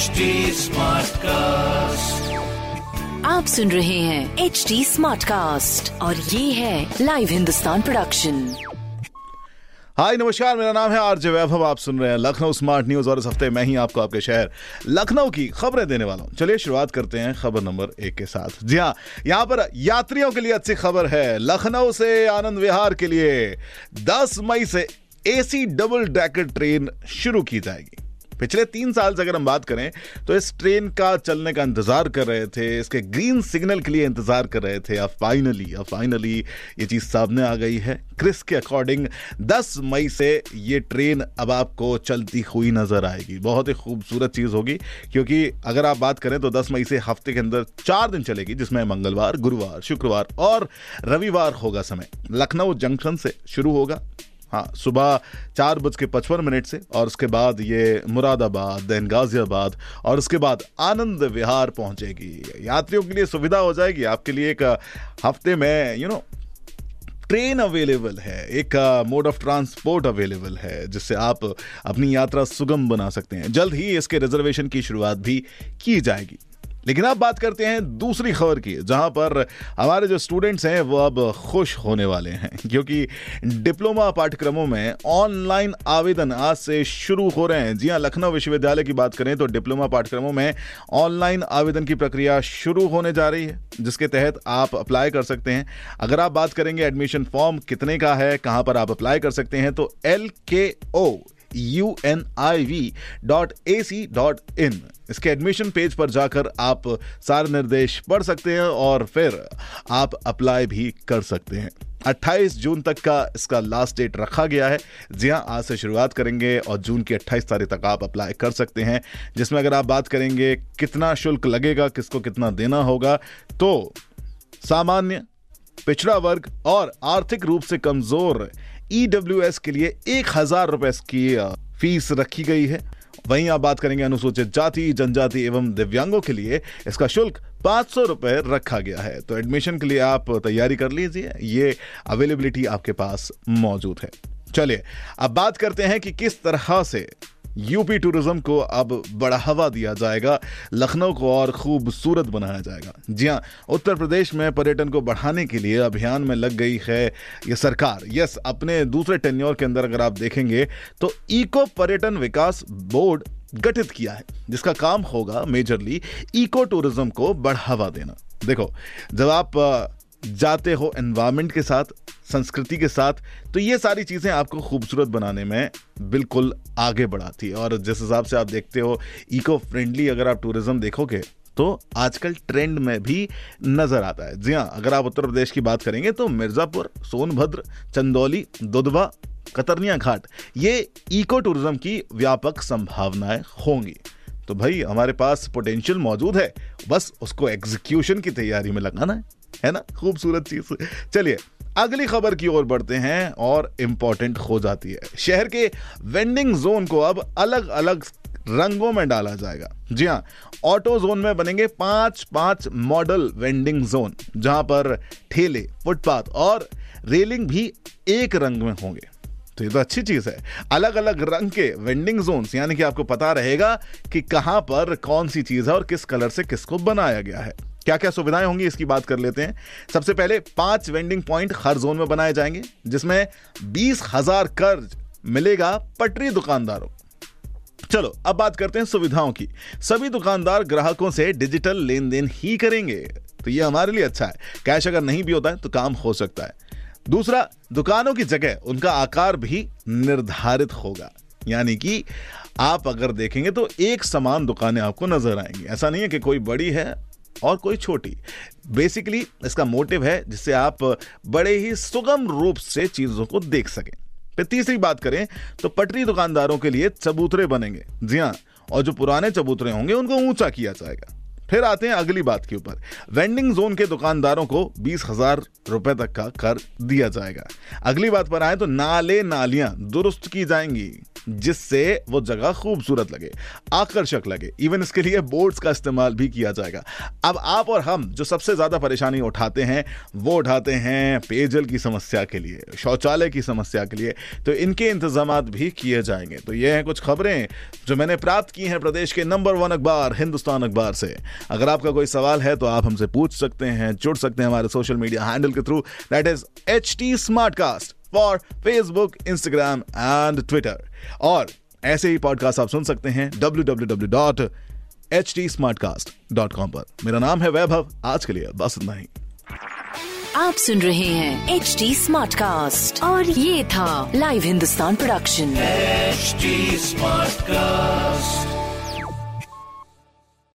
HD cast आप सुन रहे हैं एच डी स्मार्ट कास्ट और ये है लाइव हिंदुस्तान प्रोडक्शन हाय नमस्कार मेरा नाम है आरजे वैभव आप सुन रहे हैं लखनऊ स्मार्ट न्यूज़ और इस हफ़्ते मैं ही आपको आपके शहर लखनऊ की खबरें देने वाला हूँ। चलिए शुरुआत करते हैं खबर नंबर एक के साथ। जी हाँ यहाँ पर यात्रियों के लिए अच्छी खबर है। लखनऊ से आनंद विहार के लिए 10 मई से एसी डबल डेकर ट्रेन शुरू की जाएगी। पिछले तीन साल से अगर हम बात करें तो इस ट्रेन का चलने का इंतज़ार कर रहे थे, इसके ग्रीन सिग्नल के लिए इंतज़ार कर रहे थे, अब फाइनली अब फाइनली ये चीज़ सामने आ गई है। क्रिस के अकॉर्डिंग 10 मई से ये ट्रेन अब आपको चलती हुई नज़र आएगी। बहुत ही खूबसूरत चीज़ होगी, क्योंकि अगर आप बात करें तो 10 मई से हफ़्ते के अंदर चार दिन चलेगी, जिसमें मंगलवार, गुरुवार, शुक्रवार और रविवार होगा समय। लखनऊ जंक्शन से शुरू होगा हाँ सुबह चार बज के पचपन मिनट से और उसके बाद ये मुरादाबाद देन गाजियाबाद और उसके बाद आनंद विहार पहुंचेगी। यात्रियों के लिए सुविधा हो जाएगी। आपके लिए एक हफ़्ते में you you know know, train available है। एक मोड ऑफ़ ट्रांसपोर्ट अवेलेबल है जिससे आप अपनी यात्रा सुगम बना सकते हैं। जल्द ही इसके रिजर्वेशन की शुरुआत भी की जाएगी। लेकिन अब बात करते हैं दूसरी खबर की, जहाँ पर हमारे जो स्टूडेंट्स हैं, वो अब खुश होने वाले हैं, क्योंकि डिप्लोमा पाठ्यक्रमों में ऑनलाइन आवेदन आज से शुरू हो रहे हैं। जी हाँ, लखनऊ विश्वविद्यालय की बात करें तो डिप्लोमा पाठ्यक्रमों में ऑनलाइन आवेदन की प्रक्रिया शुरू होने जा रही है, जिसके तहत आप अप्लाई कर सकते हैं। अगर आप बात करेंगे एडमिशन फॉर्म कितने का है, कहाँ पर आप अप्लाई कर सकते हैं तो L K O U N I V dot A C dot in इसके एडमिशन पेज पर जाकर आप सारे निर्देश पढ़ सकते हैं और फिर आप अप्लाई भी कर सकते हैं। 28 जून तक का इसका लास्ट डेट रखा गया है। जी हाँ आज से शुरुआत करेंगे और जून की 28 तारीख तक आप अप्लाई कर सकते हैं, जिसमें अगर आप बात करेंगे कितना शुल्क लगेगा, किसको कितना देना होगा तो सामान्य, पिछड़ा वर्ग और आर्थिक रूप से कमज़ोर ईडब्ल्यू के लिए एक हज़ार रुपए की फ़ीस रखी गई है। वहीं आप बात करेंगे अनुसूचित जाति, जनजाति एवं दिव्यांगों के लिए। इसका शुल्क पाँच सौ रुपए रखा गया है। तो एडमिशन के लिए आप तैयारी कर लीजिए। ये अवेलेबिलिटी आपके पास मौजूद है। चलिए, अब बात करते हैं कि किस तरह से यूपी टूरिज़्म को अब बढ़ावा दिया जाएगा, लखनऊ को और खूबसूरत बनाया जाएगा। जी हाँ उत्तर प्रदेश में पर्यटन को बढ़ाने के लिए अभियान में लग गई है ये सरकार। यस, अपने दूसरे टेन्योर के अंदर अगर आप देखेंगे तो इको पर्यटन विकास बोर्ड गठित किया है, जिसका काम होगा मेजरली इको टूरिज़्म को बढ़ावा देना। देखो, जब आप जाते हो एनवायरमेंट के साथ, संस्कृति के साथ तो ये सारी चीज़ें आपको खूबसूरत बनाने में बिल्कुल आगे बढ़ाती है। और जिस हिसाब से आप देखते हो इको फ्रेंडली अगर आप टूरिज़्म देखोगे तो आजकल ट्रेंड में भी नज़र आता है। जी हाँ अगर आप उत्तर प्रदेश की बात करेंगे तो मिर्जापुर, सोनभद्र, चंदौली, दुधवा, कतरनिया घाट, ये इको टूरिज़्म की व्यापक संभावनाएँ होंगी। तो भाई, हमारे पास पोटेंशियल मौजूद है। बस उसको एग्जीक्यूशन की तैयारी में लगाना है है ना? खूबसूरत चीज़। चलिए, अगली खबर की ओर बढ़ते हैं और इंपॉर्टेंट हो जाती है। शहर के वेंडिंग जोन को अब अलग अलग रंगों में डाला जाएगा। जी हाँ ऑटो जोन में बनेंगे पाँच पाँच मॉडल वेंडिंग जोन जहाँ पर ठेले, फुटपाथ और रेलिंग भी एक रंग में होंगे। तो ये तो अच्छी चीज़ है। अलग अलग रंग के वेंडिंग जोन यानी कि आपको पता रहेगा कि कहाँ पर कौन सी चीज़ है और किस कलर से किसको बनाया गया है। क्या क्या सुविधाएँ होंगी, इसकी बात कर लेते हैं। सबसे पहले पाँच वेंडिंग पॉइंट हर जोन में बनाए जाएँगे, जिसमें बीस हज़ार कर्ज मिलेगा पटरी दुकानदारों चलो, अब बात करते हैं सुविधाओं की। सभी दुकानदार ग्राहकों से डिजिटल लेन देन ही करेंगे। तो ये हमारे लिए अच्छा है। कैश अगर नहीं भी होता है तो काम हो सकता है। दूसरा, दुकानों की जगह उनका आकार भी निर्धारित होगा। यानी कि आप अगर देखेंगे तो एक समान दुकानें आपको नज़र आएँगी। ऐसा नहीं है कि कोई बड़ी है और कोई छोटी। बेसिकली इसका मोटिव है जिससे आप बड़े ही सुगम रूप से चीज़ों को देख सकें। फिर तीसरी बात करें तो पटरी दुकानदारों के लिए चबूतरे बनेंगे। जी हाँ और जो पुराने चबूतरे होंगे, उनको ऊँचा किया जाएगा। फिर आते हैं अगली बात के ऊपर। वेंडिंग जोन के दुकानदारों को बीस हज़ार रुपए तक का कर दिया जाएगा। अगली बात पर आए तो नाले नालियाँ दुरुस्त की जाएँगी। जिससे वो जगह खूबसूरत लगे, आकर्षक लगे। इवन इसके लिए बोर्ड्स का इस्तेमाल भी किया जाएगा। अब आप और हम जो सबसे ज़्यादा परेशानी उठाते हैं, वो उठाते हैं पेयजल की समस्या के लिए, शौचालय की समस्या के लिए। तो इनके इंतज़ाम भी किए जाएँगे। तो ये हैं कुछ खबरें जो मैंने प्राप्त की हैं प्रदेश के नंबर वन अखबार, हिंदुस्तान अखबार से। अगर आपका कोई सवाल है तो आप हमसे पूछ सकते हैं, जुड़ सकते हैं हमारे सोशल मीडिया हैंडल के through that is H T smart cast for Facebook Instagram and Twitter. और ऐसे ही पॉडकास्ट आप सुन सकते हैं W W W dot H T smart cast dot com पर। मेरा नाम है वैभव। आज के लिए बस इतना ही। आप सुन रहे हैं एच डी स्मार्ट कास्ट और ये था live Hindustan production smart Smartcast.